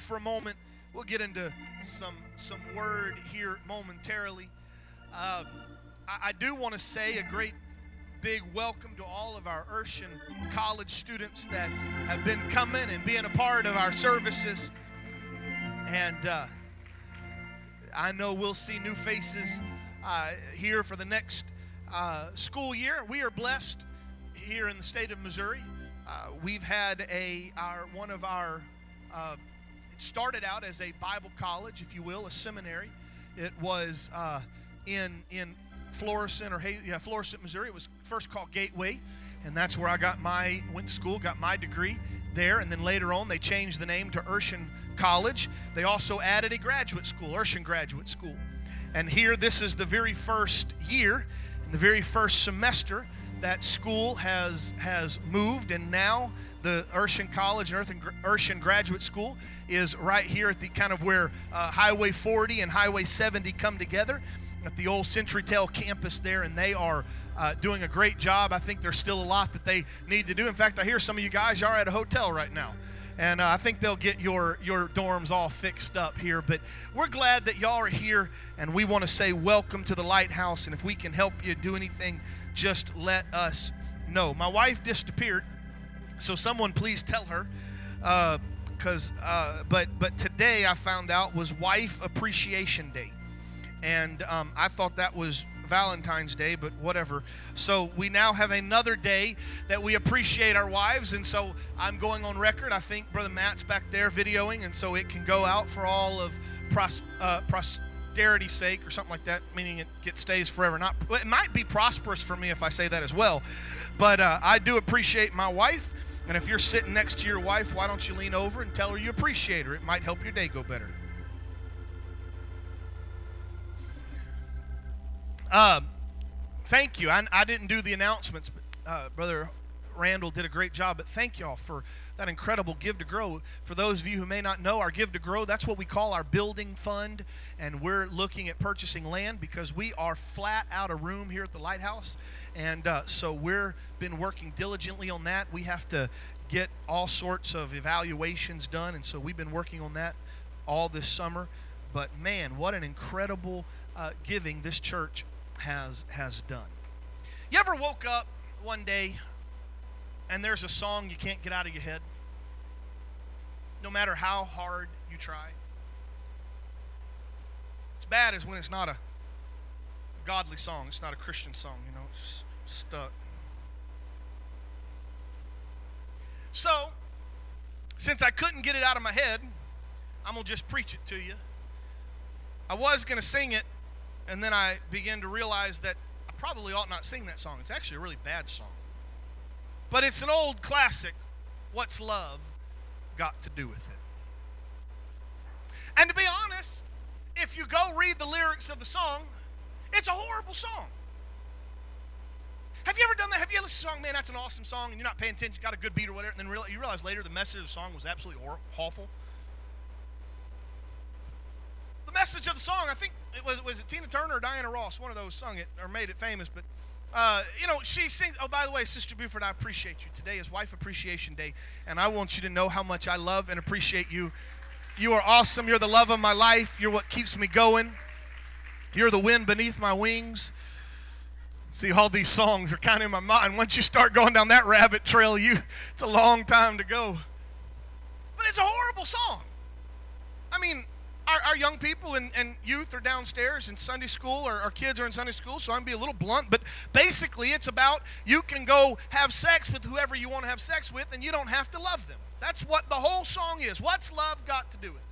for a moment. We'll get into some some word here momentarily. Um, I, I do want to say a great big welcome to all of our Urshan College students that have been coming and being a part of our services. And uh, I know we'll see new faces uh, here for the next uh, school year. We are blessed here in the state of Missouri. Uh, we've had a our one of our uh, started out as a Bible college, if you will, a seminary. It was uh, in in Florissant or yeah, Florissant, Missouri. It was first called Gateway, and that's where I got my went to school, got my degree there, and then later on they changed the name to Urshan College. They also added a graduate school, Urshan Graduate School, and here this is the very first year, and the very first semester that school has has moved, and now the Urshan College and Urshan Graduate School is right here at the kind of where uh, Highway 40 and Highway 70 come together at the old CenturyTel campus there, and they are uh, doing a great job. I think there's still a lot that they need to do. In fact, I hear some of you guys are at a hotel right now. And uh, I think they'll get your, your dorms all fixed up here. But we're glad that y'all are here, and we want to say welcome to the Lighthouse. And if we can help you do anything, just let us know. My wife disappeared, so someone please tell her. Uh, uh, but but today I found out was Wife Appreciation Day and um, I thought that was Valentine's Day, but whatever. So we now have another day that we appreciate our wives, and so I'm going on record. I think Brother Matt's back there videoing, and so it can go out for all of pros, uh, posterity's sake or something like that, meaning it get, stays forever. Not it might be prosperous for me if I say that as well, but uh, I do appreciate my wife. And if you're sitting next to your wife, why don't you lean over and tell her you appreciate her? It might help your day go better. Um, thank you. I, I, didn't do the announcements, but uh, Brother Randall did a great job. But thank y'all for that incredible Give to Grow. For those of you who may not know, our Give to Grow, that's what we call our building fund. And we're looking at purchasing land because we are flat out of room here at the Lighthouse. And uh, so we've been working diligently on that. We have to get all sorts of evaluations done. And so we've been working on that all this summer. But man, what an incredible uh, giving this church has has done. You ever woke up one day and there's a song you can't get out of your head? No matter how hard you try. It's bad as when it's not a godly song, it's not a Christian song, you know, it's just stuck. So, since I couldn't get it out of my head, I'm going to just preach it to you. I was going to sing it and then I began to realize that I probably ought not sing that song. It's actually a really bad song. But it's an old classic. What's love got to do with it? And to be honest, if you go read the lyrics of the song, it's a horrible song. Have you ever done that? Have you listened to a song, man, that's an awesome song, and you're not paying attention, got a good beat or whatever, and then you realize later the message of the song was absolutely awful? The message of the song, I think it was was it Tina Turner or Diana Ross? One of those sung it or made it famous. But uh, you know, she sings. Oh, by the way, Sister Buford, I appreciate you. Today is Wife Appreciation Day, and I want you to know how much I love and appreciate you. You are awesome. You're the love of my life. You're what keeps me going. You're the wind beneath my wings. See, all these songs are kind of in my mind. Once you start going down that rabbit trail, you it's a long time to go. But it's a horrible song. I mean, our, our young people and, and, youth are downstairs in Sunday school, or our kids are in Sunday school, so I'm to be a little blunt, but basically it's about you can go have sex with whoever you want to have sex with, and you don't have to love them. That's what the whole song is. What's love got to do with it?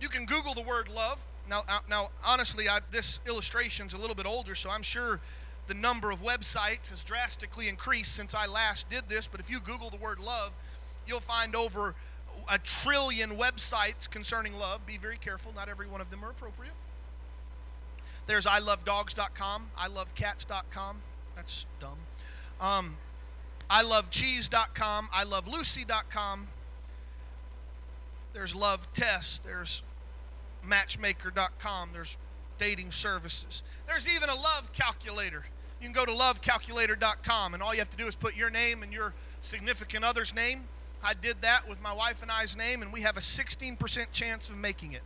You can Google the word love. Now, uh, now honestly, I, this illustration's a little bit older, so I'm sure the number of websites has drastically increased since I last did this, but if you Google the word love, you'll find over a trillion websites concerning love. Be very careful, not every one of them are appropriate. There's ilovedogs.com, ilovecats.com. That's dumb. Um, ilovecheese.com, ilovelucy.com. There's love test. There's matchmaker.com. There's dating services. There's even a love calculator. You can go to lovecalculator.com, and all you have to do is put your name and your significant other's name I did that with my wife and I's name, and we have a 16% chance of making it.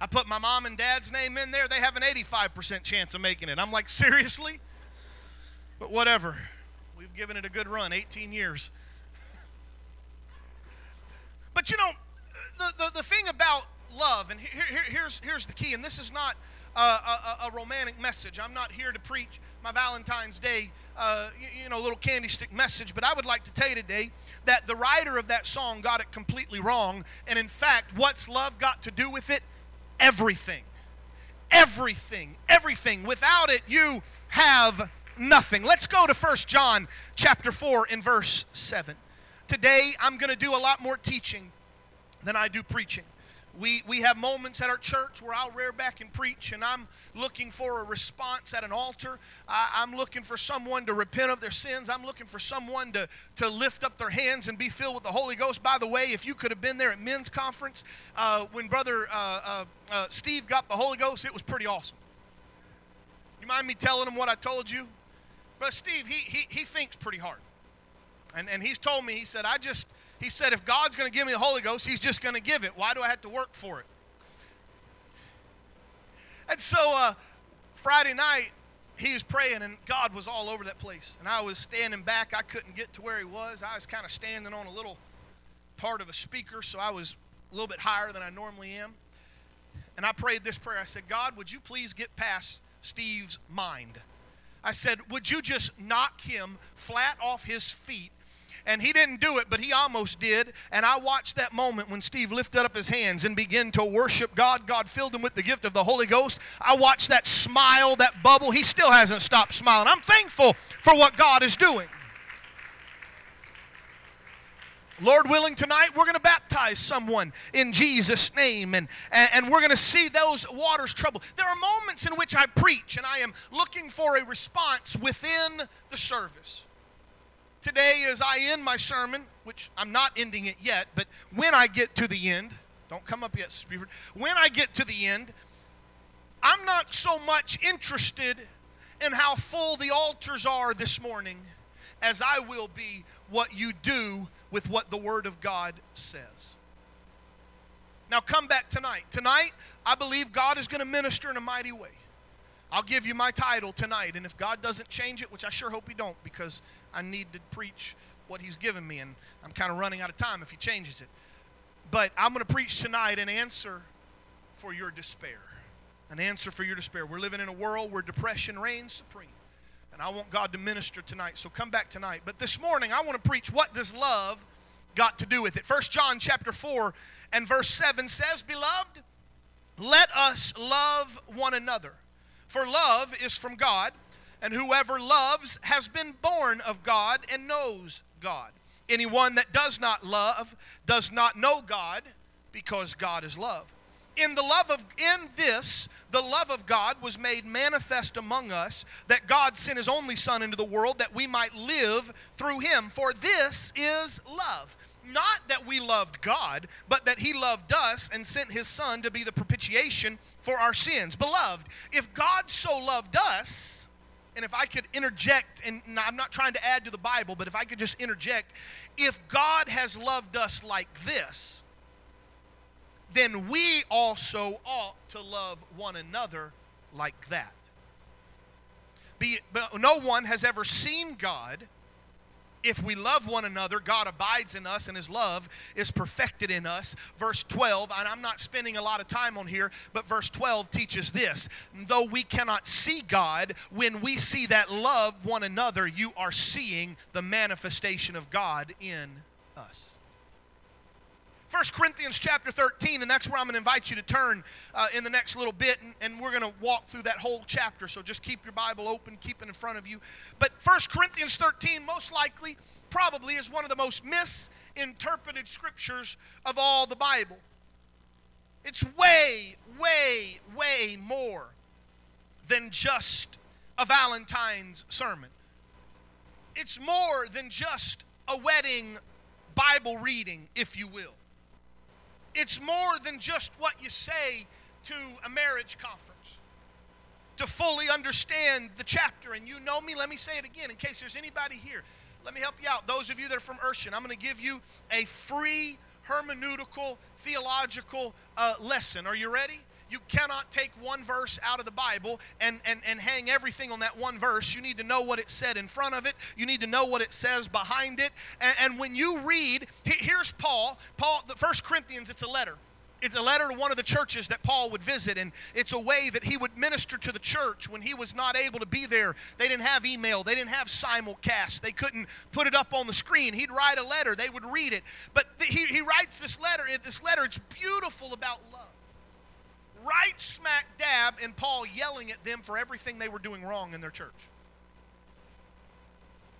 I put my mom and dad's name in there, they have an 85% chance of making it. I'm like, seriously? But whatever. We've given it a good run, 18 years. But you know, the, the, the thing about love, and here, here, here's, here's the key, and this is not a, a, a, romantic message. I'm not here to preach my Valentine's Day, uh, you, you know, little candy stick message, but I would like to tell you today that the writer of that song got it completely wrong. And in fact, what's love got to do with it? everything. Everything. Everything. Without it, you have nothing. Let's go to First John chapter 4 in verse 7. Today, I'm going to do a lot more teaching than I do preaching. We, we have moments at our church where I'll rear back and preach, and I'm looking for a response at an altar. I, am looking for someone to repent of their sins. I'm looking for someone to, to lift up their hands and be filled with the Holy Ghost. By the way, if you could have been there at men's conference uh, when Brother uh, uh, uh Steve got the Holy Ghost, it was pretty awesome. You mind me telling him what I told you? But Steve, he, he, he thinks pretty hard. And, and he's told me, he said, I just he said, if God's going to give me the Holy Ghost, He's just going to give it. Why do I have to work for it? And so uh, Friday night, he was praying, and God was all over that place. And I was standing back. I couldn't get to where he was. I was kind of standing on a little part of a speaker, so I was a little bit higher than I normally am. And I prayed this prayer. I said, God, would you please get past Steve's mind? I said, would you just knock him flat off his feet and he didn't do it, but he almost did. And I watched that moment when Steve lifted up his hands and began to worship God. God filled him with the gift of the Holy Ghost. I watched that smile, that bubble. He still hasn't stopped smiling. I'm thankful for what God is doing. Lord willing, tonight we're going to baptize someone in Jesus' name and, and, we're going to see those waters trouble. There are moments in which I preach and I am looking for a response within the service today as I end my sermon, which I'm not ending it yet, but when I get to the end, don't come up yet, Spearford. When I get to the end, I'm not so much interested in how full the altars are this morning as I will be what you do with what the Word of God says. Now, come back tonight. Tonight, I believe God is going to minister in a mighty way. I'll give you my title tonight, and if God doesn't change it, which I sure hope He don't, because I need to preach what he's given me, and I'm kind of running out of time if he changes it. But I'm going to preach tonight an answer for your despair. An answer for your despair. We're living in a world where depression reigns supreme. And I want God to minister tonight. So come back tonight. But this morning I want to preach what does love got to do with it. First John chapter 4 and verse 7 says, Beloved, let us love one another. For love is from God, and whoever loves has been born of God and knows God. Anyone that does not love does not know God because God is love. In the love of in this the love of God was made manifest among us that God sent his only son into the world that we might live through him for this is love not that we loved God but that he loved us and sent his son to be the propitiation for our sins beloved if God so loved us and if I could interject, and I'm not trying to add to the Bible, but if I could just interject, if God has loved us like this, then we also ought to love one another like that. Be, no one has ever seen God if we love one another, God abides in us and his love is perfected in us. Verse 12, and I'm not spending a lot of time on here, but verse 12 teaches this. Though we cannot see God, when we see that love one another, you are seeing the manifestation of God in us. 1 Corinthians chapter 13, and that's where I'm going to invite you to turn uh, in the next little bit, and, and we're going to walk through that whole chapter. So just keep your Bible open, keep it in front of you. But 1 Corinthians 13, most likely, probably is one of the most misinterpreted scriptures of all the Bible. It's way, way, way more than just a Valentine's sermon. It's more than just a wedding Bible reading, if you will. It's more than just what you say to a marriage conference, to fully understand the chapter. And you know me, let me say it again in case there's anybody here. Let me help you out. Those of you that are from Urshan, I'm going to give you a free hermeneutical, theological uh, lesson. Are you ready? You cannot take one verse out of the Bible and, and, and hang everything on that one verse. You need to know what it said in front of it. You need to know what it says behind it. And, and when you read, here's Paul. Paul, the First Corinthians, it's a letter it's a letter to one of the churches that Paul would visit, and it's a way that he would minister to the church when he was not able to be there. They didn't have email, they didn't have simulcast, they couldn't put it up on the screen. He'd write a letter, they would read it. But he, he writes this letter, this letter, it's beautiful about love. Right smack dab in Paul yelling at them for everything they were doing wrong in their church.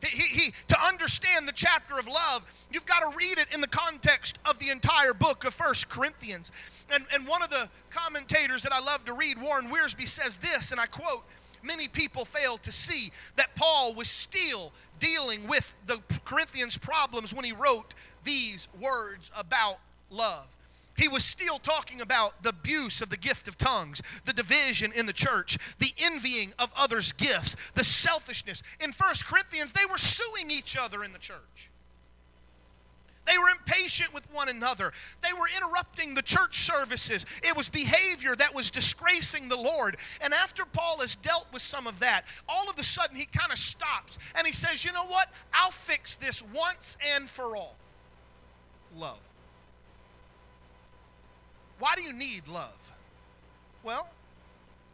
He, he, to understand the chapter of love, you've got to read it in the context of the entire book of First Corinthians. And, and one of the commentators that I love to read, Warren Wiersbe, says this, and I quote Many people fail to see that Paul was still dealing with the Corinthians' problems when he wrote these words about love. He was still talking about the abuse of the gift of tongues, the division in the church, the envying of others' gifts, the selfishness. In First Corinthians, they were suing each other in the church. They were impatient with one another. They were interrupting the church services. It was behavior that was disgracing the Lord. And after Paul has dealt with some of that, all of a sudden he kind of stops and he says, You know what? I'll fix this once and for all. Love. Why do you need love? Well,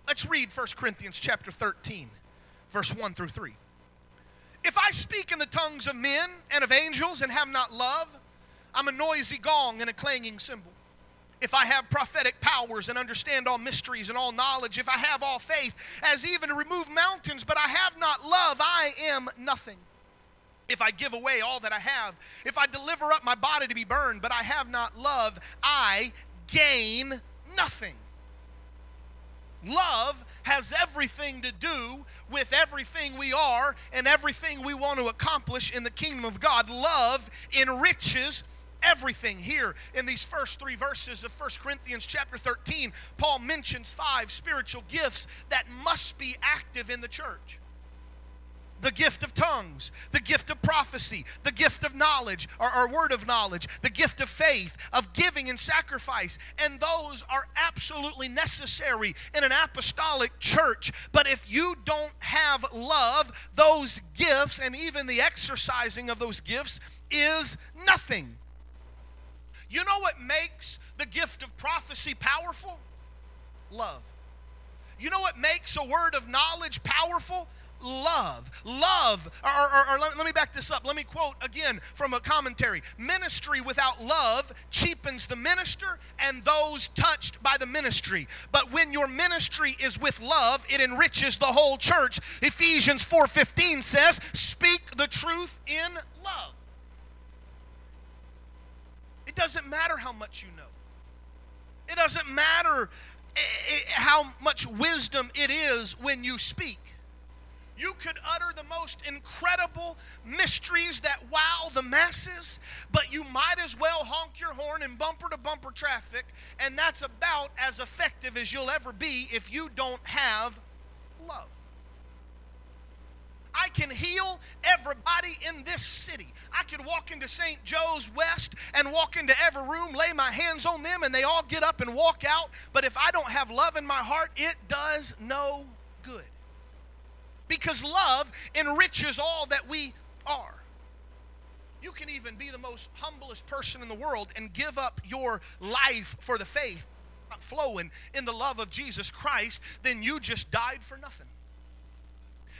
let's read 1 Corinthians chapter 13, verse 1 through 3. If I speak in the tongues of men and of angels and have not love, I'm a noisy gong and a clanging cymbal. If I have prophetic powers and understand all mysteries and all knowledge, if I have all faith as even to remove mountains, but I have not love, I am nothing. If I give away all that I have, if I deliver up my body to be burned, but I have not love, I gain nothing. Love has everything to do with everything we are and everything we want to accomplish in the kingdom of God. Love enriches everything here in these first three verses of First corinthians chapter 13 paul mentions five spiritual gifts that must be active in the church the gift of tongues, the gift of prophecy, the gift of knowledge, or, or, word of knowledge, the gift of faith, of giving and sacrifice. And those are absolutely necessary in an apostolic church. But if you don't have love, those gifts and even the exercising of those gifts is nothing. You know what makes the gift of prophecy powerful? Love. You know what makes a word of knowledge powerful? Love. Love, or, or, or let, let, me back this up. Let me quote again from a commentary. Ministry without love cheapens the minister and those touched by the ministry. But when your ministry is with love, it enriches the whole church. Ephesians 4:15 says, "Speak the truth in love." It doesn't matter how much you know. It doesn't matter eh, eh, how much wisdom it is when you speak. You could utter the most incredible mysteries that wow the masses, but you might as well honk your horn in bumper to bumper traffic, and that's about as effective as you'll ever be if you don't have love. I can heal everybody in this city. I could walk into St. Joe's West and walk into every room, lay my hands on them, and they all get up and walk out. But if I don't have love in my heart, it does no good because love enriches all that we are. You can even be the most humblest person in the world and give up your life for the faith, not flowing in the love of Jesus Christ, then you just died for nothing.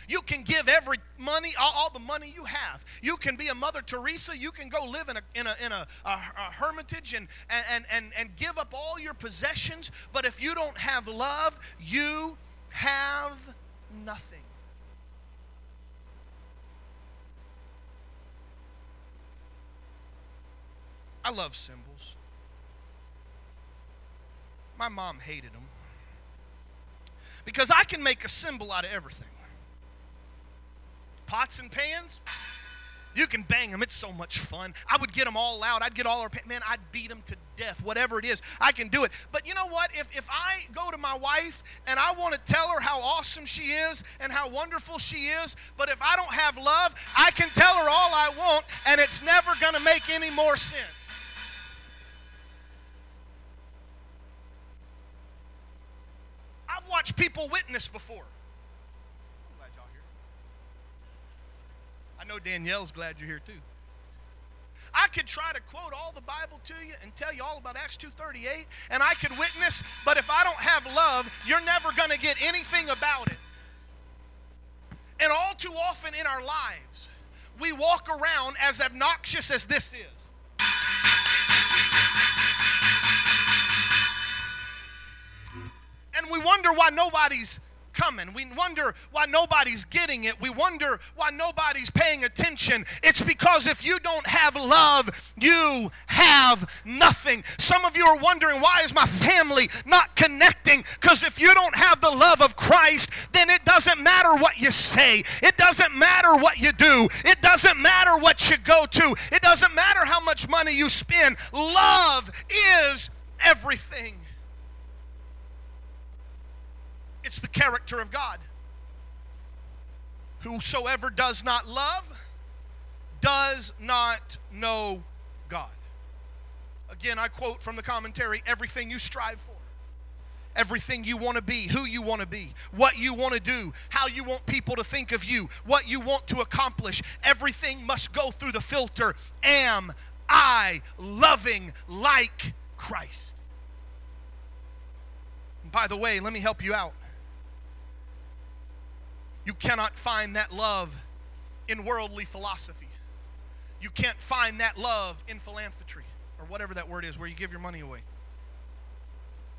You can give every money, all, the money you have. You can be a Mother Teresa. You can go live in a, in a, in a, a, a hermitage and, and, and, and give up all your possessions. But if you don't have love, you have nothing. I love cymbals. My mom hated them because I can make a cymbal out of everything. Pots and pans, You can bang them. It's so much fun. I would get them all out. I'd get all our man. I'd beat them to death. Whatever it is, I can do it. But you know what? If if I go to my wife and I want to tell her how awesome she is and how wonderful she is, but if I don't have love, I can tell her all I want, and it's never going to make any more sense. I've watched people witness before. I know Danielle's glad you're here too. I could try to quote all the Bible to you and tell you all about Acts 2:38 and I could witness, but if I don't have love, you're never going to get anything about it. And all too often in our lives, we walk around as obnoxious as this is. And we wonder why nobody's coming. We wonder why nobody's getting it. We wonder why nobody's paying attention. It's because if you don't have love, you have nothing. Some of you are wondering, why is my family not connecting? Because if you don't have the love of Christ, then it doesn't matter what you say, it doesn't matter what you do, it doesn't matter what you go to, it doesn't matter how much money you spend. Love is everything. It's the character of God. Whosoever does not love does not know God. Again, I quote from the commentary everything you strive for, everything you want to be, who you want to be, what you want to do, how you want people to think of you, what you want to accomplish, everything must go through the filter Am I loving like Christ? And by the way, let me help you out. You cannot find that love in worldly philosophy. You can't find that love in philanthropy or whatever that word is where you give your money away.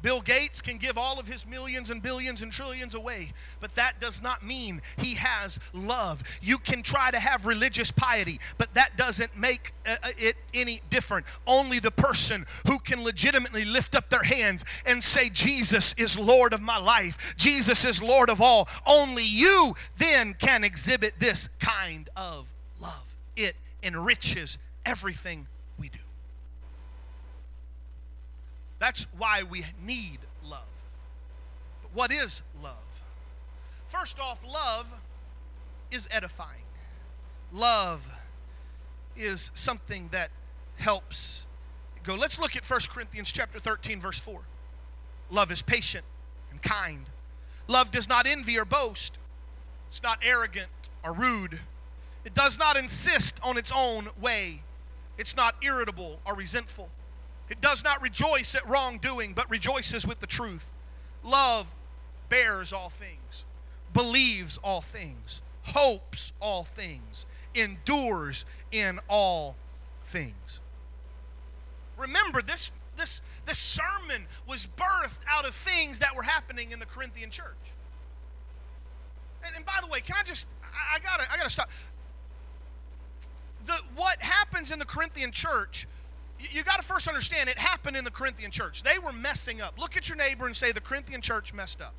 Bill Gates can give all of his millions and billions and trillions away, but that does not mean he has love. You can try to have religious piety, but that doesn't make uh, uh, it any different. Only the person who can legitimately lift up their hands and say, Jesus is Lord of my life, Jesus is Lord of all, only you then can exhibit this kind of love. It enriches everything we do. That's why we need love. But what is love? First off, love is edifying. Love is something that helps go. Let's look at 1 Corinthians chapter 13 verse 4. Love is patient and kind. Love does not envy or boast. It's not arrogant or rude. It does not insist on its own way. It's not irritable or resentful. It does not rejoice at wrongdoing, but rejoices with the truth. Love bears all things, believes all things, hopes all things, endures in all things. Remember, this, this, this sermon was birthed out of things that were happening in the Corinthian church. And, and by the way, can I just, I, I, gotta, I gotta stop. The, what happens in the Corinthian church you got to first understand it happened in the Corinthian church. They were messing up. Look at your neighbor and say, The Corinthian church messed up.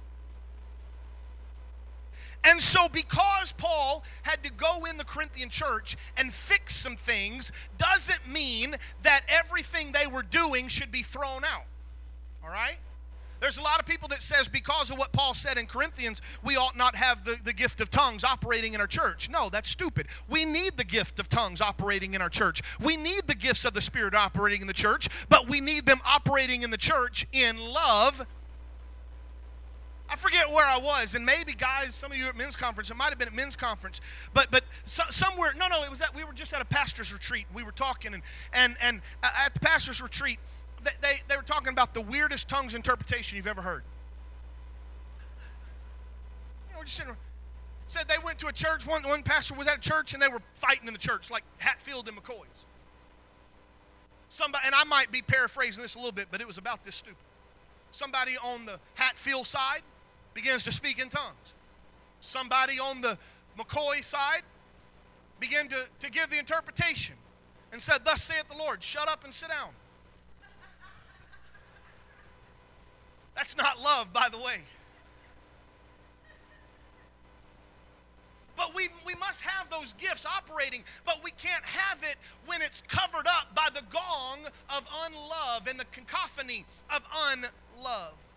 And so, because Paul had to go in the Corinthian church and fix some things, doesn't mean that everything they were doing should be thrown out. All right? There's a lot of people that says because of what Paul said in Corinthians, we ought not have the, the gift of tongues operating in our church. No, that's stupid. We need the gift of tongues operating in our church. We need the gifts of the Spirit operating in the church, but we need them operating in the church in love. I forget where I was, and maybe guys, some of you at men's conference. It might have been at men's conference, but but so, somewhere. No, no, it was that we were just at a pastor's retreat. And we were talking, and and and uh, at the pastor's retreat, they, they, they were talking about the weirdest tongues interpretation you've ever heard. You know, just sitting, said they went to a church. One, one pastor was at a church and they were fighting in the church, like Hatfield and McCoy's. Somebody, and I might be paraphrasing this a little bit, but it was about this stupid. Somebody on the Hatfield side begins to speak in tongues. Somebody on the McCoy side began to, to give the interpretation and said, Thus saith the Lord, shut up and sit down. That's not love, by the way. But we, we must have those gifts operating, but we can't have it when it's covered up by the gong of unlove and the cacophony of unlove.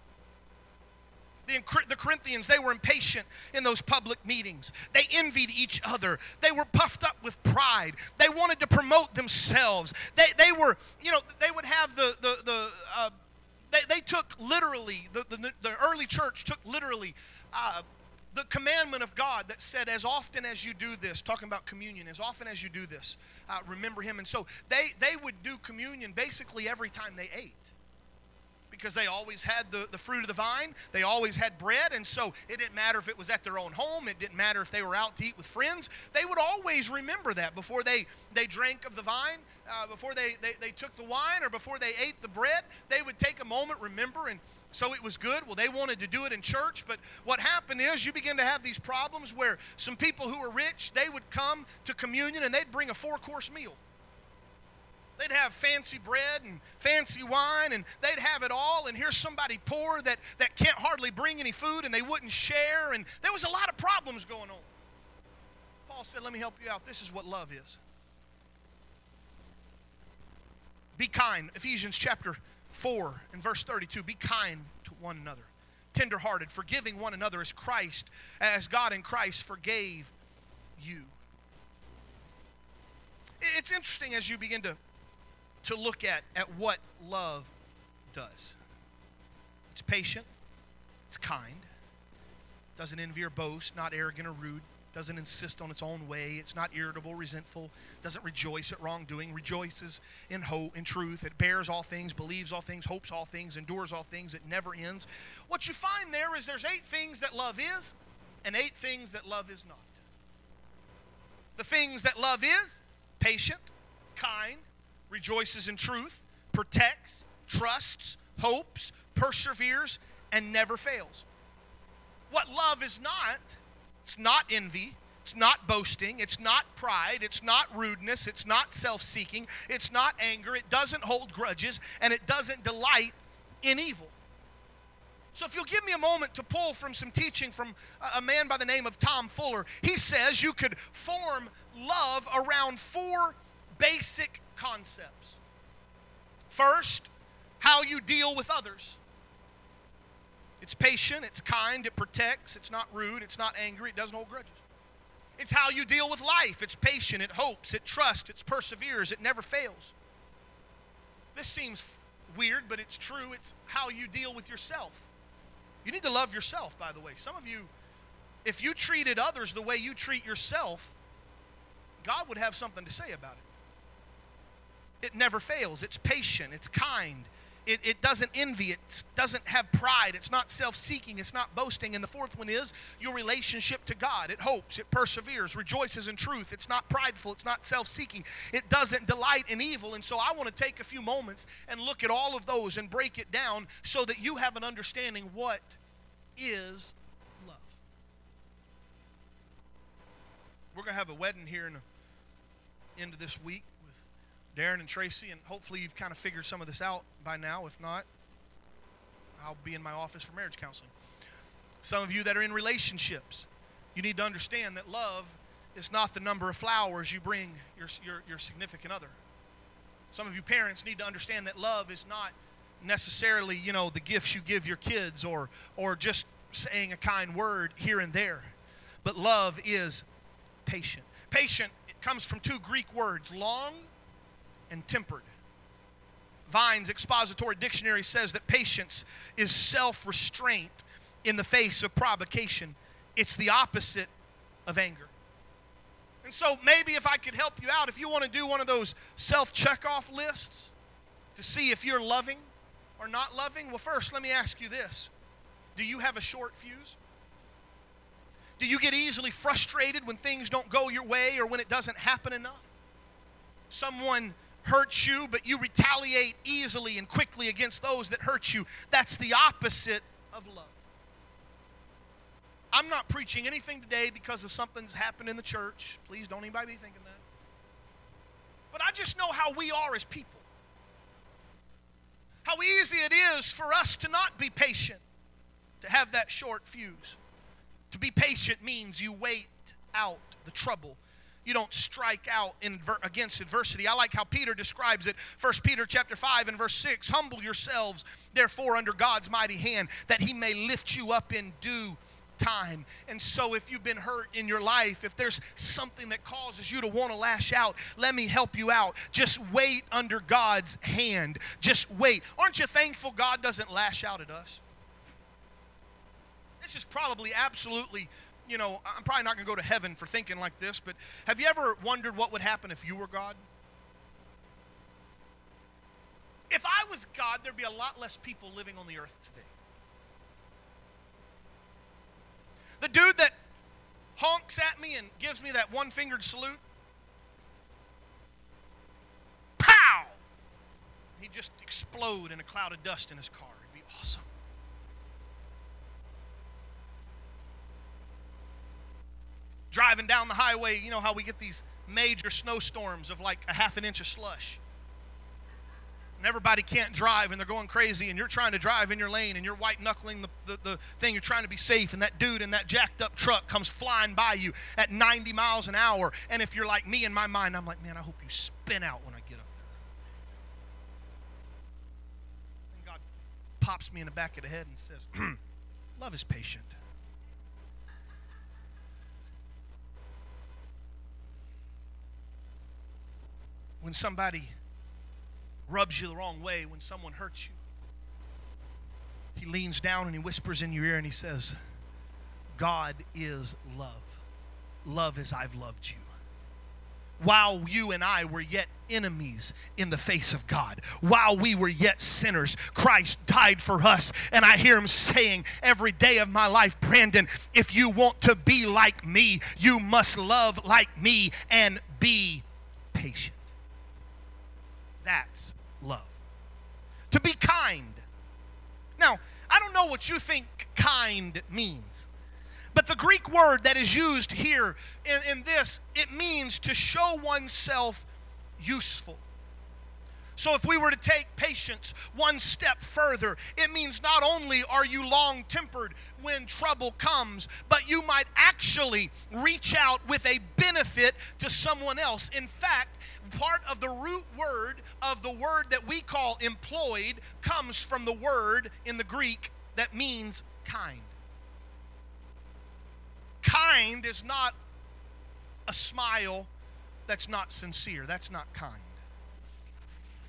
The, the Corinthians, they were impatient in those public meetings. They envied each other. They were puffed up with pride. They wanted to promote themselves. They, they were, you know, they would have the, the, the uh, they, they took literally, the, the, the early church took literally uh, the commandment of God that said, as often as you do this, talking about communion, as often as you do this, uh, remember Him. And so they, they would do communion basically every time they ate because they always had the, the fruit of the vine. They always had bread. And so it didn't matter if it was at their own home. It didn't matter if they were out to eat with friends. They would always remember that before they, they drank of the vine, uh, before they, they, they took the wine, or before they ate the bread. They would take a moment, remember, and so it was good. Well, they wanted to do it in church. But what happened is you begin to have these problems where some people who were rich, they would come to communion and they'd bring a four course meal. They'd have fancy bread and fancy wine, and they'd have it all. And here's somebody poor that, that can't hardly bring any food, and they wouldn't share. And there was a lot of problems going on. Paul said, Let me help you out. This is what love is. Be kind. Ephesians chapter 4 and verse 32. Be kind to one another, tenderhearted, forgiving one another as Christ, as God in Christ forgave you. It's interesting as you begin to to look at at what love does. It's patient, it's kind, doesn't envy or boast, not arrogant or rude, doesn't insist on its own way, it's not irritable, resentful, doesn't rejoice at wrongdoing, rejoices in hope, in truth, it bears all things, believes all things, hopes all things, endures all things, it never ends. What you find there is there's eight things that love is and eight things that love is not. The things that love is patient, kind, rejoices in truth, protects, trusts, hopes, perseveres, and never fails. What love is not, it's not envy, it's not boasting, it's not pride, it's not rudeness, it's not self seeking, it's not anger, it doesn't hold grudges, and it doesn't delight in evil. So, if you'll give me a moment to pull from some teaching from a man by the name of Tom Fuller, he says you could form love around four basic concepts. First, how you deal with others. It's patient, it's kind, it protects, it's not rude, it's not angry, it doesn't hold grudges. It's how you deal with life. It's patient, it hopes, it trusts, it perseveres, it never fails. This seems weird, but it's true. It's how you deal with yourself. You need to love yourself, by the way. Some of you, if you treated others the way you treat yourself, God would have something to say about it. It never fails. It's patient. It's kind. It, it doesn't envy. It doesn't have pride. It's not self seeking. It's not boasting. And the fourth one is your relationship to God. It hopes. It perseveres. Rejoices in truth. It's not prideful. It's not self seeking. It doesn't delight in evil. And so I want to take a few moments and look at all of those and break it down so that you have an understanding what is love. We're going to have a wedding here in the end of this week. Darren and Tracy, and hopefully you've kind of figured some of this out by now. If not, I'll be in my office for marriage counseling. Some of you that are in relationships, you need to understand that love is not the number of flowers you bring your, your, your significant other. Some of you parents need to understand that love is not necessarily, you know, the gifts you give your kids or or just saying a kind word here and there. But love is patient. Patient comes from two Greek words, long and tempered. Vine's expository dictionary says that patience is self restraint in the face of provocation, it's the opposite of anger. And so, maybe if I could help you out, if you want to do one of those self check off lists to see if you're loving or not loving, well, first, let me ask you this Do you have a short fuse? Do you get easily frustrated when things don't go your way or when it doesn't happen enough? Someone hurts you, but you retaliate easily and quickly against those that hurt you. That's the opposite of love. I'm not preaching anything today because of something's happened in the church. Please don't anybody be thinking that. But I just know how we are as people. How easy it is for us to not be patient, to have that short fuse. To be patient means you wait out the trouble you don't strike out in, against adversity. I like how Peter describes it. 1 Peter chapter 5 and verse 6. Humble yourselves, therefore, under God's mighty hand, that he may lift you up in due time. And so, if you've been hurt in your life, if there's something that causes you to want to lash out, let me help you out. Just wait under God's hand. Just wait. Aren't you thankful God doesn't lash out at us? This is probably absolutely you know, I'm probably not going to go to heaven for thinking like this, but have you ever wondered what would happen if you were God? If I was God, there'd be a lot less people living on the earth today. The dude that honks at me and gives me that one fingered salute, pow! He'd just explode in a cloud of dust in his car. It'd be awesome. Driving down the highway, you know how we get these major snowstorms of like a half an inch of slush. And everybody can't drive and they're going crazy, and you're trying to drive in your lane and you're white knuckling the, the, the thing, you're trying to be safe, and that dude in that jacked up truck comes flying by you at 90 miles an hour. And if you're like me in my mind, I'm like, man, I hope you spin out when I get up there. And God pops me in the back of the head and says, Love is patient. When somebody rubs you the wrong way, when someone hurts you, he leans down and he whispers in your ear and he says, God is love. Love as I've loved you. While you and I were yet enemies in the face of God, while we were yet sinners, Christ died for us. And I hear him saying every day of my life, Brandon, if you want to be like me, you must love like me and be patient. That's love. To be kind. Now, I don't know what you think kind means. But the Greek word that is used here in, in, this, it means to show oneself useful. So, if we were to take patience one step further, it means not only are you long tempered when trouble comes, but you might actually reach out with a benefit to someone else. In fact, part of the root word of the word that we call employed comes from the word in the Greek that means kind. Kind is not a smile that's not sincere. That's not kind.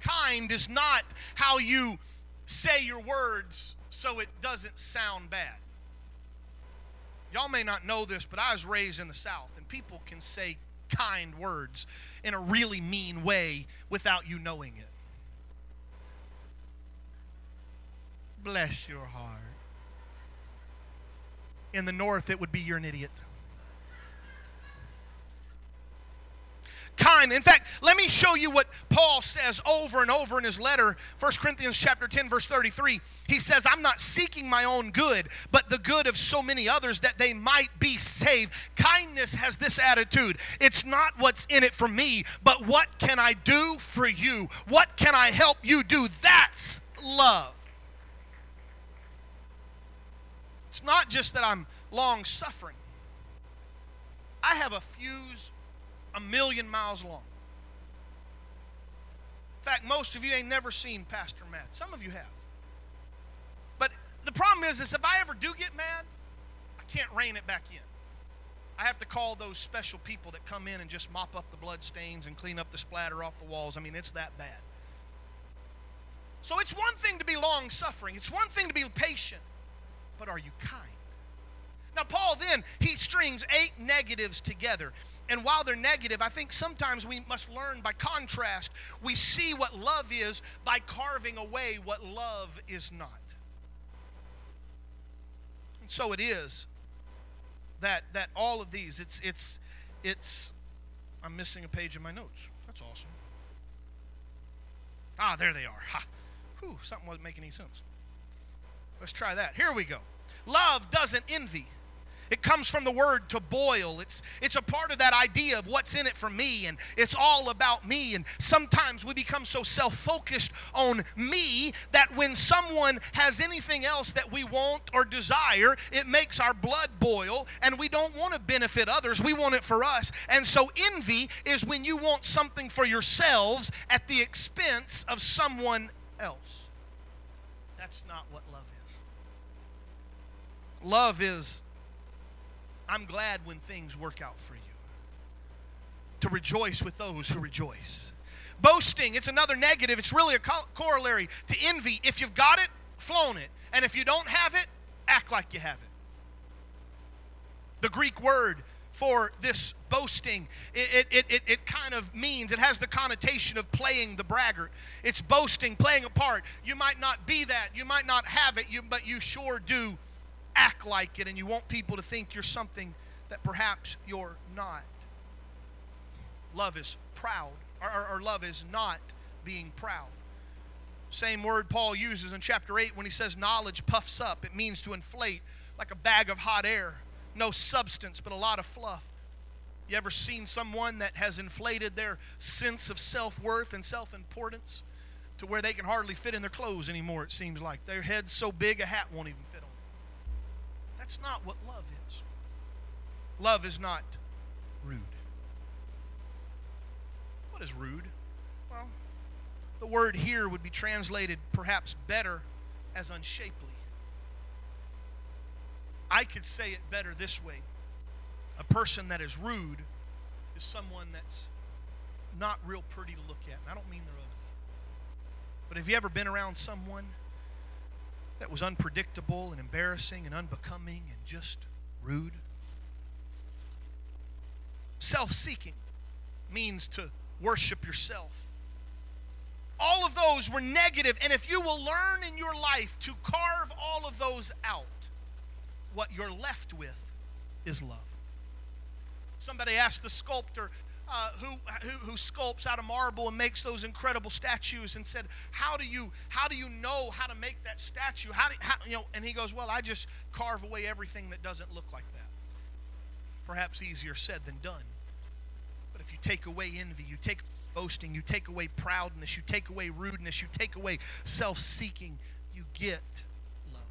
Kind is not how you say your words so it doesn't sound bad. Y'all may not know this, but I was raised in the South, and people can say kind words in a really mean way without you knowing it. Bless your heart. In the North, it would be you're an idiot. Kind. In fact, let me show you what Paul says over and over in his letter, 1 Corinthians chapter 10 verse 33. He says, "I'm not seeking my own good, but the good of so many others that they might be saved." Kindness has this attitude. It's not what's in it for me, but what can I do for you? What can I help you do? That's love. It's not just that I'm long suffering. I have a fuse a million miles long. In fact, most of you ain't never seen Pastor Matt. Some of you have. But the problem is, is if I ever do get mad, I can't rein it back in. I have to call those special people that come in and just mop up the blood stains and clean up the splatter off the walls. I mean, it's that bad. So it's one thing to be long suffering, it's one thing to be patient, but are you kind? Now, Paul then, he strings eight negatives together. And while they're negative, I think sometimes we must learn by contrast. We see what love is by carving away what love is not. And so it is that that all of these, it's it's it's I'm missing a page in my notes. That's awesome. Ah, there they are. Ha. Whew, something wasn't making any sense. Let's try that. Here we go. Love doesn't envy. It comes from the word to boil. It's, it's a part of that idea of what's in it for me, and it's all about me. And sometimes we become so self focused on me that when someone has anything else that we want or desire, it makes our blood boil, and we don't want to benefit others. We want it for us. And so, envy is when you want something for yourselves at the expense of someone else. That's not what love is. Love is I'm glad when things work out for you. To rejoice with those who rejoice. Boasting, it's another negative. It's really a corollary to envy. If you've got it, flown it. And if you don't have it, act like you have it. The Greek word for this boasting. It, it, it, it, kind of means, it has the connotation of playing the braggart. It's boasting, playing a part. You might not be that, you might not have it, you, but you sure do act like it and you want people to think you're something that perhaps you're not. Love is proud, or, or, love is not being proud. Same word Paul uses in chapter 8 when he says knowledge puffs up. It means to inflate like a bag of hot air. No substance, but a lot of fluff. You ever seen someone that has inflated their sense of self worth and self importance to where they can hardly fit in their clothes anymore, it seems like? Their head's so big a hat won't even fit on. That's not what love is. Love is not rude. What is rude? Well, the word here would be translated perhaps better as unshapely. I could say it better this way a person that is rude is someone that's not real pretty to look at. And I don't mean they're ugly. But have you ever been around someone that was unpredictable and embarrassing and unbecoming and just rude. Self seeking means to worship yourself. All of those were negative, and if you will learn in your life to carve all of those out, what you're left with is love. Somebody asked the sculptor, uh, who, who, who sculpts out of marble and makes those incredible statues and said how do you how do you know how to make that statue? How do how, you know and he goes well i just carve away everything that doesn't look like that. Perhaps easier said than done. But if you take away envy you take boasting you take away proudness you take away rudeness you take away self-seeking you get love.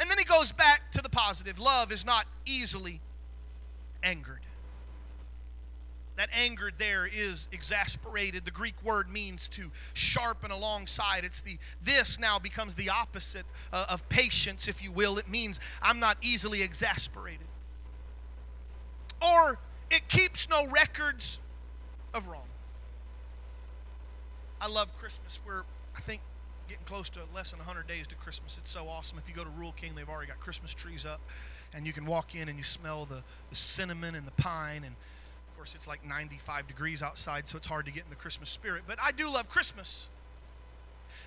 And then he goes back to the positive. Love is not easily angered that angered there is exasperated. The Greek word means to sharpen alongside. It's the this now becomes the opposite uh, of patience, if you will. It means I'm not easily exasperated. Or it keeps no records of wrong. I love Christmas. We're, I think, getting close to less than 100 days to Christmas. It's so awesome. If you go to Rural King, they've already got Christmas trees up, and you can walk in and you smell the, the cinnamon and the pine and course, it's like 95 degrees outside, so it's hard to get in the Christmas spirit. But I do love Christmas.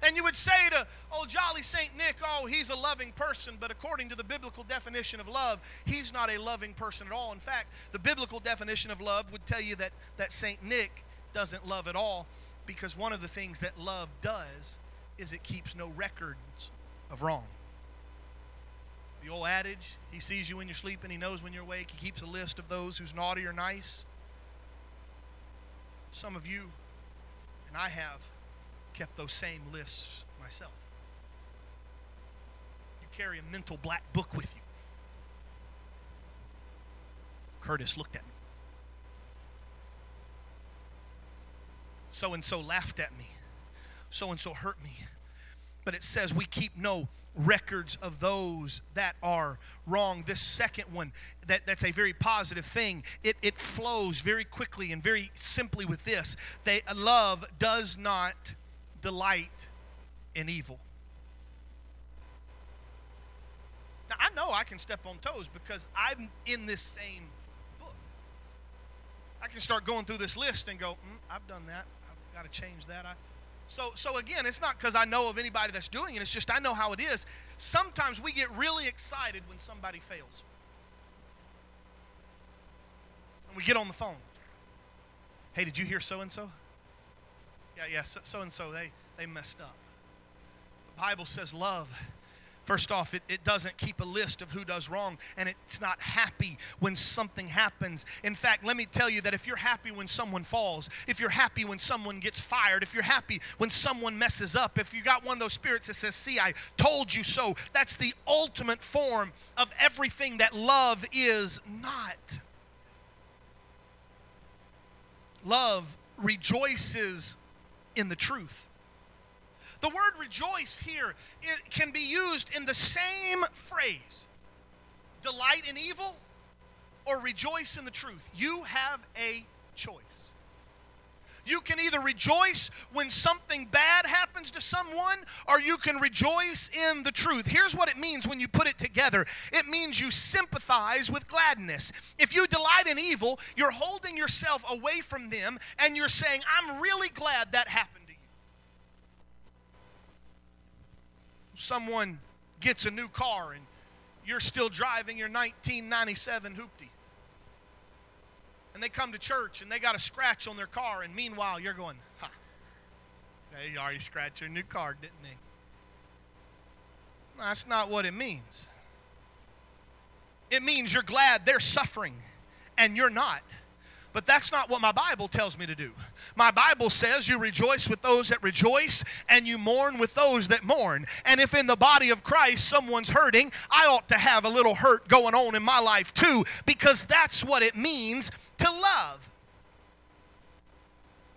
And you would say to, oh, jolly St. Nick, oh, he's a loving person. But according to the biblical definition of love, he's not a loving person at all. In fact, the biblical definition of love would tell you that, that St. Nick doesn't love at all because one of the things that love does is it keeps no records of wrong. The old adage, he sees you when you're sleeping, he knows when you're awake, he keeps a list of those who's naughty or nice. Some of you and I have kept those same lists myself. You carry a mental black book with you. Curtis looked at me. So and so laughed at me. So and so hurt me but it says we keep no records of those that are wrong. This second one, that, that's a very positive thing. It, it flows very quickly and very simply with this. They, love does not delight in evil. Now, I know I can step on toes because I'm in this same book. I can start going through this list and go, mm, I've done that. I've got to change that. I, so, so again, it's not because I know of anybody that's doing it, it's just I know how it is. Sometimes we get really excited when somebody fails. And we get on the phone. Hey, did you hear so and so? Yeah, yeah, so and so, they, they messed up. The Bible says love First off, it, it doesn't keep a list of who does wrong, and it's not happy when something happens. In fact, let me tell you that if you're happy when someone falls, if you're happy when someone gets fired, if you're happy when someone messes up, if you got one of those spirits that says, See, I told you so, that's the ultimate form of everything that love is not. Love rejoices in the truth. The word rejoice here it can be used in the same phrase delight in evil or rejoice in the truth. You have a choice. You can either rejoice when something bad happens to someone, or you can rejoice in the truth. Here's what it means when you put it together it means you sympathize with gladness. If you delight in evil, you're holding yourself away from them and you're saying, I'm really glad that happened to you. Someone gets a new car and you're still driving your 1997 hoopty and they come to church and they got a scratch on their car, and meanwhile you're going, ha, they already scratched their new car, didn't they? That's not what it means. It means you're glad they're suffering and you're not. But that's not what my Bible tells me to do. My Bible says you rejoice with those that rejoice and you mourn with those that mourn. And if in the body of Christ someone's hurting, I ought to have a little hurt going on in my life too, because that's what it means to love.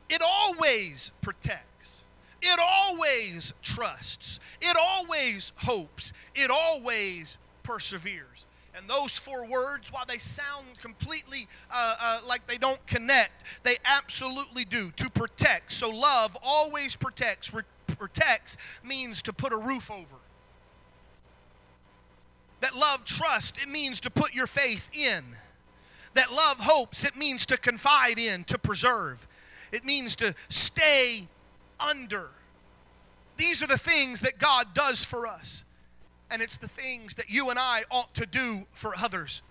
It always protects. It always trusts. It always hopes. It always perseveres. And those four words, while they sound completely uh, uh, like they don't connect, they absolutely do. To protect. So love always protects. Re- protects means to put a roof over. That love trust, it means to put your faith in. That love hopes, it means to confide in, to preserve. It means to stay under. These are the things that God does for us and it's the things that you and I ought to do for others.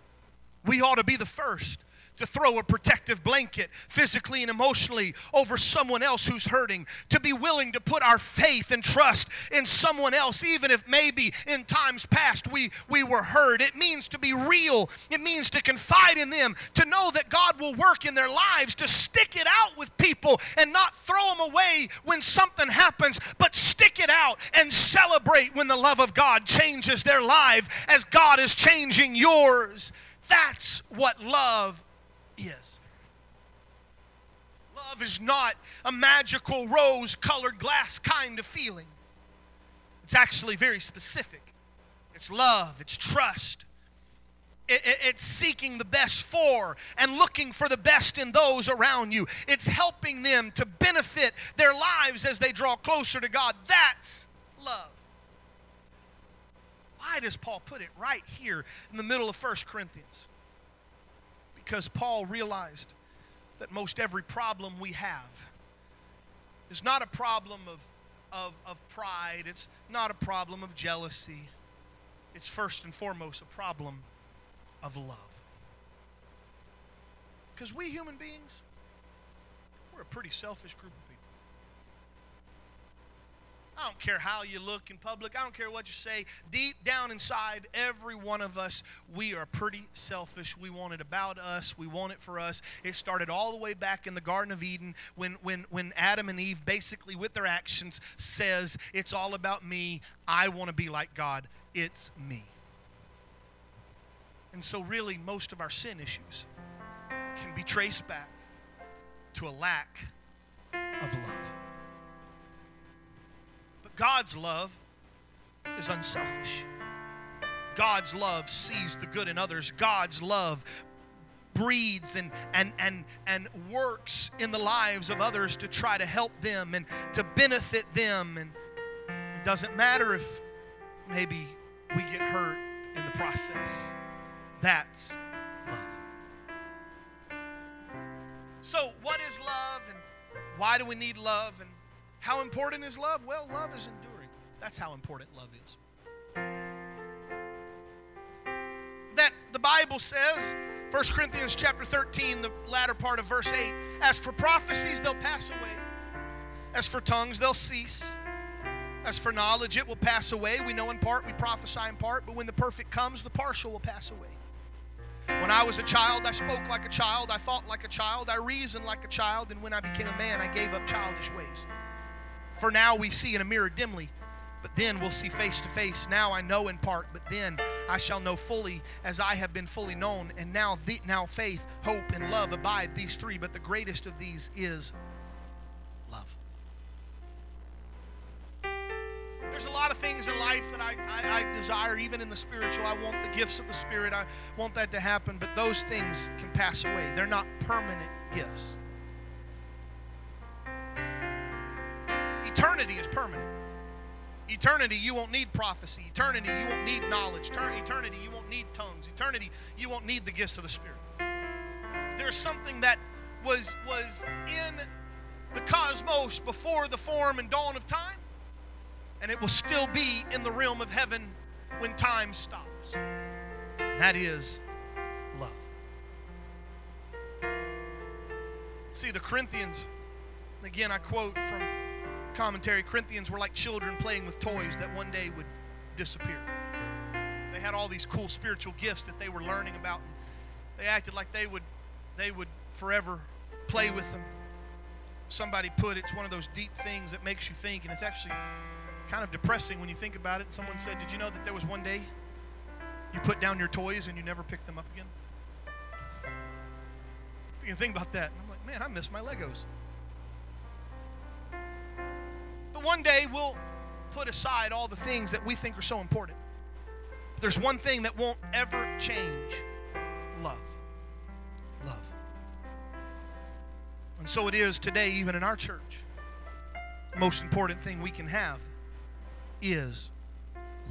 We ought to be the first to throw a protective blanket physically and emotionally over someone else who's hurting, to be willing to put our faith and trust in someone else, even if maybe in times past we, we were hurt. It means to be real, it means to confide in them, to know that God will work in their lives, to stick it out with people and not throw them away when something happens, but stick it out and celebrate when the love of God changes their life as God is changing yours. That's what love is. Love is not a magical rose colored glass kind of feeling, it's actually very specific. It's love, it's trust. it's seeking the best for and looking for the best in those around you. It's helping them to benefit their lives as they draw closer to God. That's love. Why does Paul put it right here in the middle of 1 Corinthians? Because Paul realized that most every problem we have is not a problem of, of, of pride, it's not a problem of jealousy. It's first and foremost a problem of love. Because we human beings, we're a pretty selfish group of I don't care how you look in public. I don't care what you say. Deep down inside, every one of us, we are pretty selfish. We want it about us. We want it for us. It started all the way back in the Garden of Eden when, when, when Adam and Eve basically, with their actions, says, It's all about me. I want to be like God. It's me. And so, really, most of our sin issues can be traced back to a lack of love. God's love is unselfish. God's love sees the good in others. God's love breeds and and and and works in the lives of others to try to help them and to benefit them and it doesn't matter if maybe we get hurt in the process. That's love. So, what is love and why do we need love and how important is love? Well, love is enduring. That's how important love is. That the Bible says, 1 Corinthians chapter 13, the latter part of verse 8, as for prophecies, they'll pass away. As for tongues, they'll cease. As for knowledge, it will pass away. We know in part, we prophesy in part, but when the perfect comes, the partial will pass away. When I was a child, I spoke like a child, I thought like a child, I reasoned like a child, and when I became a man, I gave up childish ways. For now we see in a mirror dimly, but then we'll see face to face. Now I know in part, but then I shall know fully as I have been fully known. And now, the, now faith, hope, and love abide, these three, but the greatest of these is love. There's a lot of things in life that I, I, I, desire, even in the spiritual. I want the gifts of the Spirit. I want that to happen, but those things can pass away. They're not permanent gifts. Eternity is permanent. Eternity, you won't need prophecy. Eternity, you won't need knowledge. Eternity, you won't need tongues. Eternity, you won't need the gifts of the Spirit. There's something that was, was in the cosmos before the form and dawn of time and it will still be in the realm of heaven when time stops. And that is love. See, the Corinthians, again I quote from commentary Corinthians were like children playing with toys that one day would disappear. They had all these cool spiritual gifts that they were learning about. And they acted like they would, they would forever play with them. Somebody put it's one of those deep things that makes you think, and it's actually kind of depressing when you think about it. Someone said, Did you know that there was one day you put down your toys and you never picked them up again? You can think about that. And I'm like, Man, I miss my Legos. One day we'll put aside all the things that we think are so important. But there's one thing that won't ever change love. Love. And so it is today, even in our church. The most important thing we can have is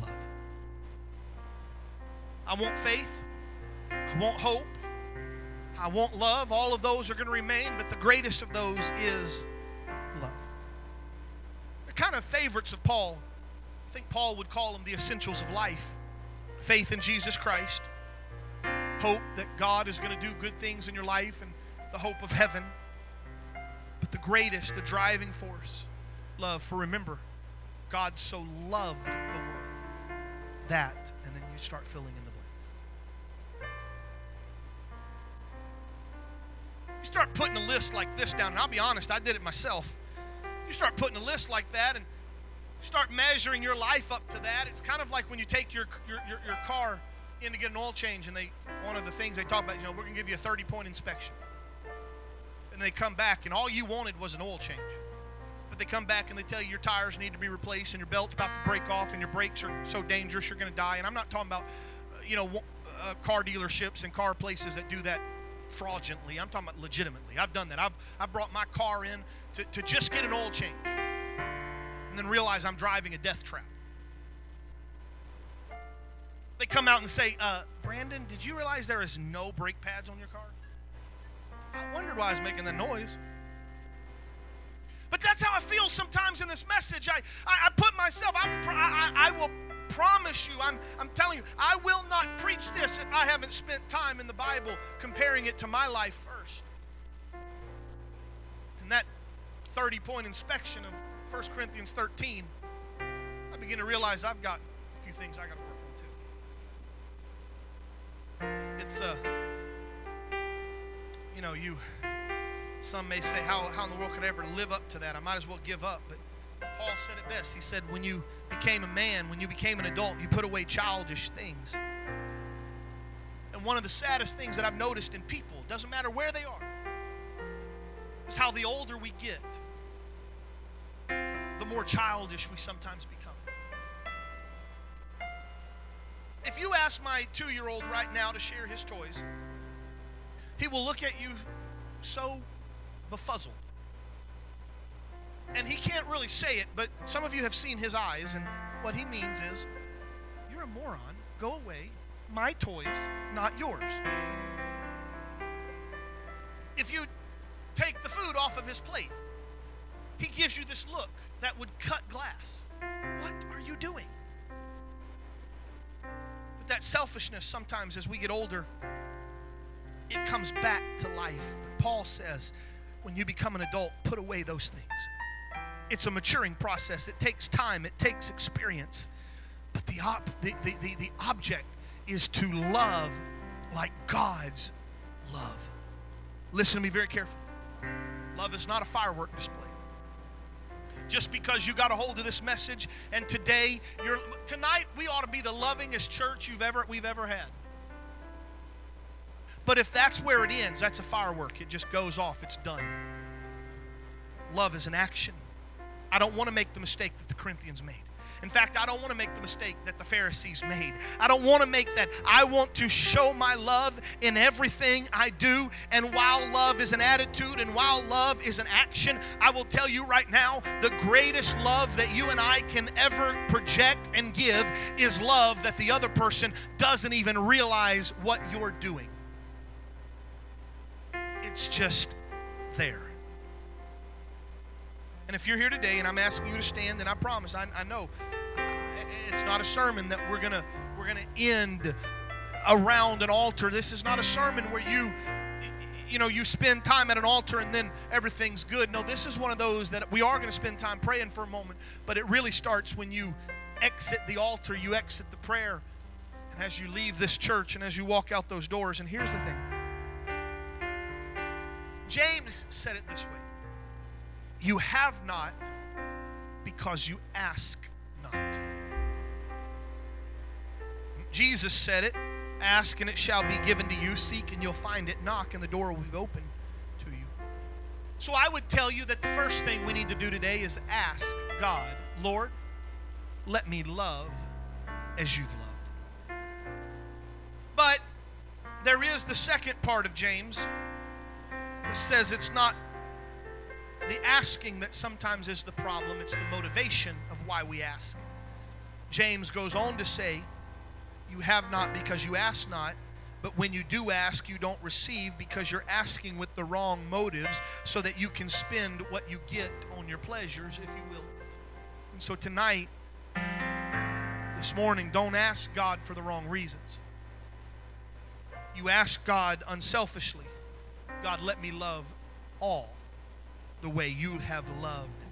love. I want faith. I want hope. I want love. All of those are going to remain, but the greatest of those is kind of favorites of Paul. I think Paul would call them the essentials of life faith in Jesus Christ, hope that God is going to do good things in your life, and the hope of heaven. But the greatest, the driving force, love. For remember, God so loved the world. That, and then you start filling in the blanks. You start putting a list like this down, and I'll be honest, I did it myself. You start putting a list like that and start measuring your life up to that. It's kind of like when you take your, your, your, your car in to get an oil change, and they one of the things they talk about, you know, we're going to give you a 30 point inspection. And they come back, and all you wanted was an oil change but they come back and they tell you your tires need to be replaced and your belt's about to break off and your brakes are so dangerous you're going to die. And I'm not talking about, uh, you know, uh, car dealerships and car places that do that fraudulently. I'm talking about legitimately. I've done that. I've, I brought my car in to, to just get an oil change and then realize I'm driving a death trap. They come out and say, uh, Brandon, did you realize there is no brake pads on your car? I wondered why I was making that noise. But that's how I feel sometimes in this message. I, I, I put myself, I, I, I will promise you, I'm, I'm telling you, I will not preach this if I haven't spent time in the Bible comparing it to my life first. And that 30 point inspection of 1 Corinthians 13, I begin to realize I've got a few things I got to work on too. It's, uh, you know, you some may say, how, how in the world could I ever live up to that? I might as well give up. But Paul said it best. He said, when you became a man, when you became an adult, you put away childish things. And one of the saddest things that I've noticed in people, doesn't matter where they are, is how the older we get, the more childish we sometimes become. If you ask my two year old right now to share his toys, he will look at you so befuzzled. And he can't really say it, but some of you have seen his eyes, and what he means is, You're a moron. Go away. My toys, not yours. If you take the food off of his plate, he gives you this look that would cut glass. What are you doing? But that selfishness sometimes as we get older, it comes back to life. Paul says, when you become an adult, put away those things. It's a maturing process. It takes time, it takes experience. But the, op, the, the, the, the object is to love like God's love. Listen to me very carefully. Love is not a firework display. Just because you got a hold of this message and today you're tonight we ought to be the lovingest church you've ever we've ever had. But if that's where it ends, that's a firework. It just goes off, it's done. Love is an action. I don't want to make the mistake that the Corinthians made. In fact, I don't want to make the mistake that the Pharisees made. I don't want to make that. I want to show my love in everything I do. And while love is an attitude and while love is an action, I will tell you right now the greatest love that you and I can ever project and give is love that the other person doesn't even realize what you're doing. It's just there. And if you're here today and I'm asking you to stand, then I promise, I, I know uh, it's not a sermon that we're gonna we're gonna end around an altar. This is not a sermon where you you know you spend time at an altar and then everything's good. No, this is one of those that we are going to spend time praying for a moment, but it really starts when you exit the altar, you exit the prayer, and as you leave this church and as you walk out those doors. And here's the thing. James said it this way. You have not because you ask not. Jesus said it Ask and it shall be given to you, seek and you'll find it, knock and the door will be open to you. So I would tell you that the first thing we need to do today is ask God, Lord, let me love as you've loved. But there is the second part of James that says it's not the asking that sometimes is the problem, it's the motivation of why we ask. James goes on to say, You have not because you ask not, but when you do ask, you don't receive because you're asking with the wrong motives so that you can spend what you get on your pleasures, if you will. And so tonight, this morning, don't ask God for the wrong reasons. You ask God unselfishly God, let me love all the way you have loved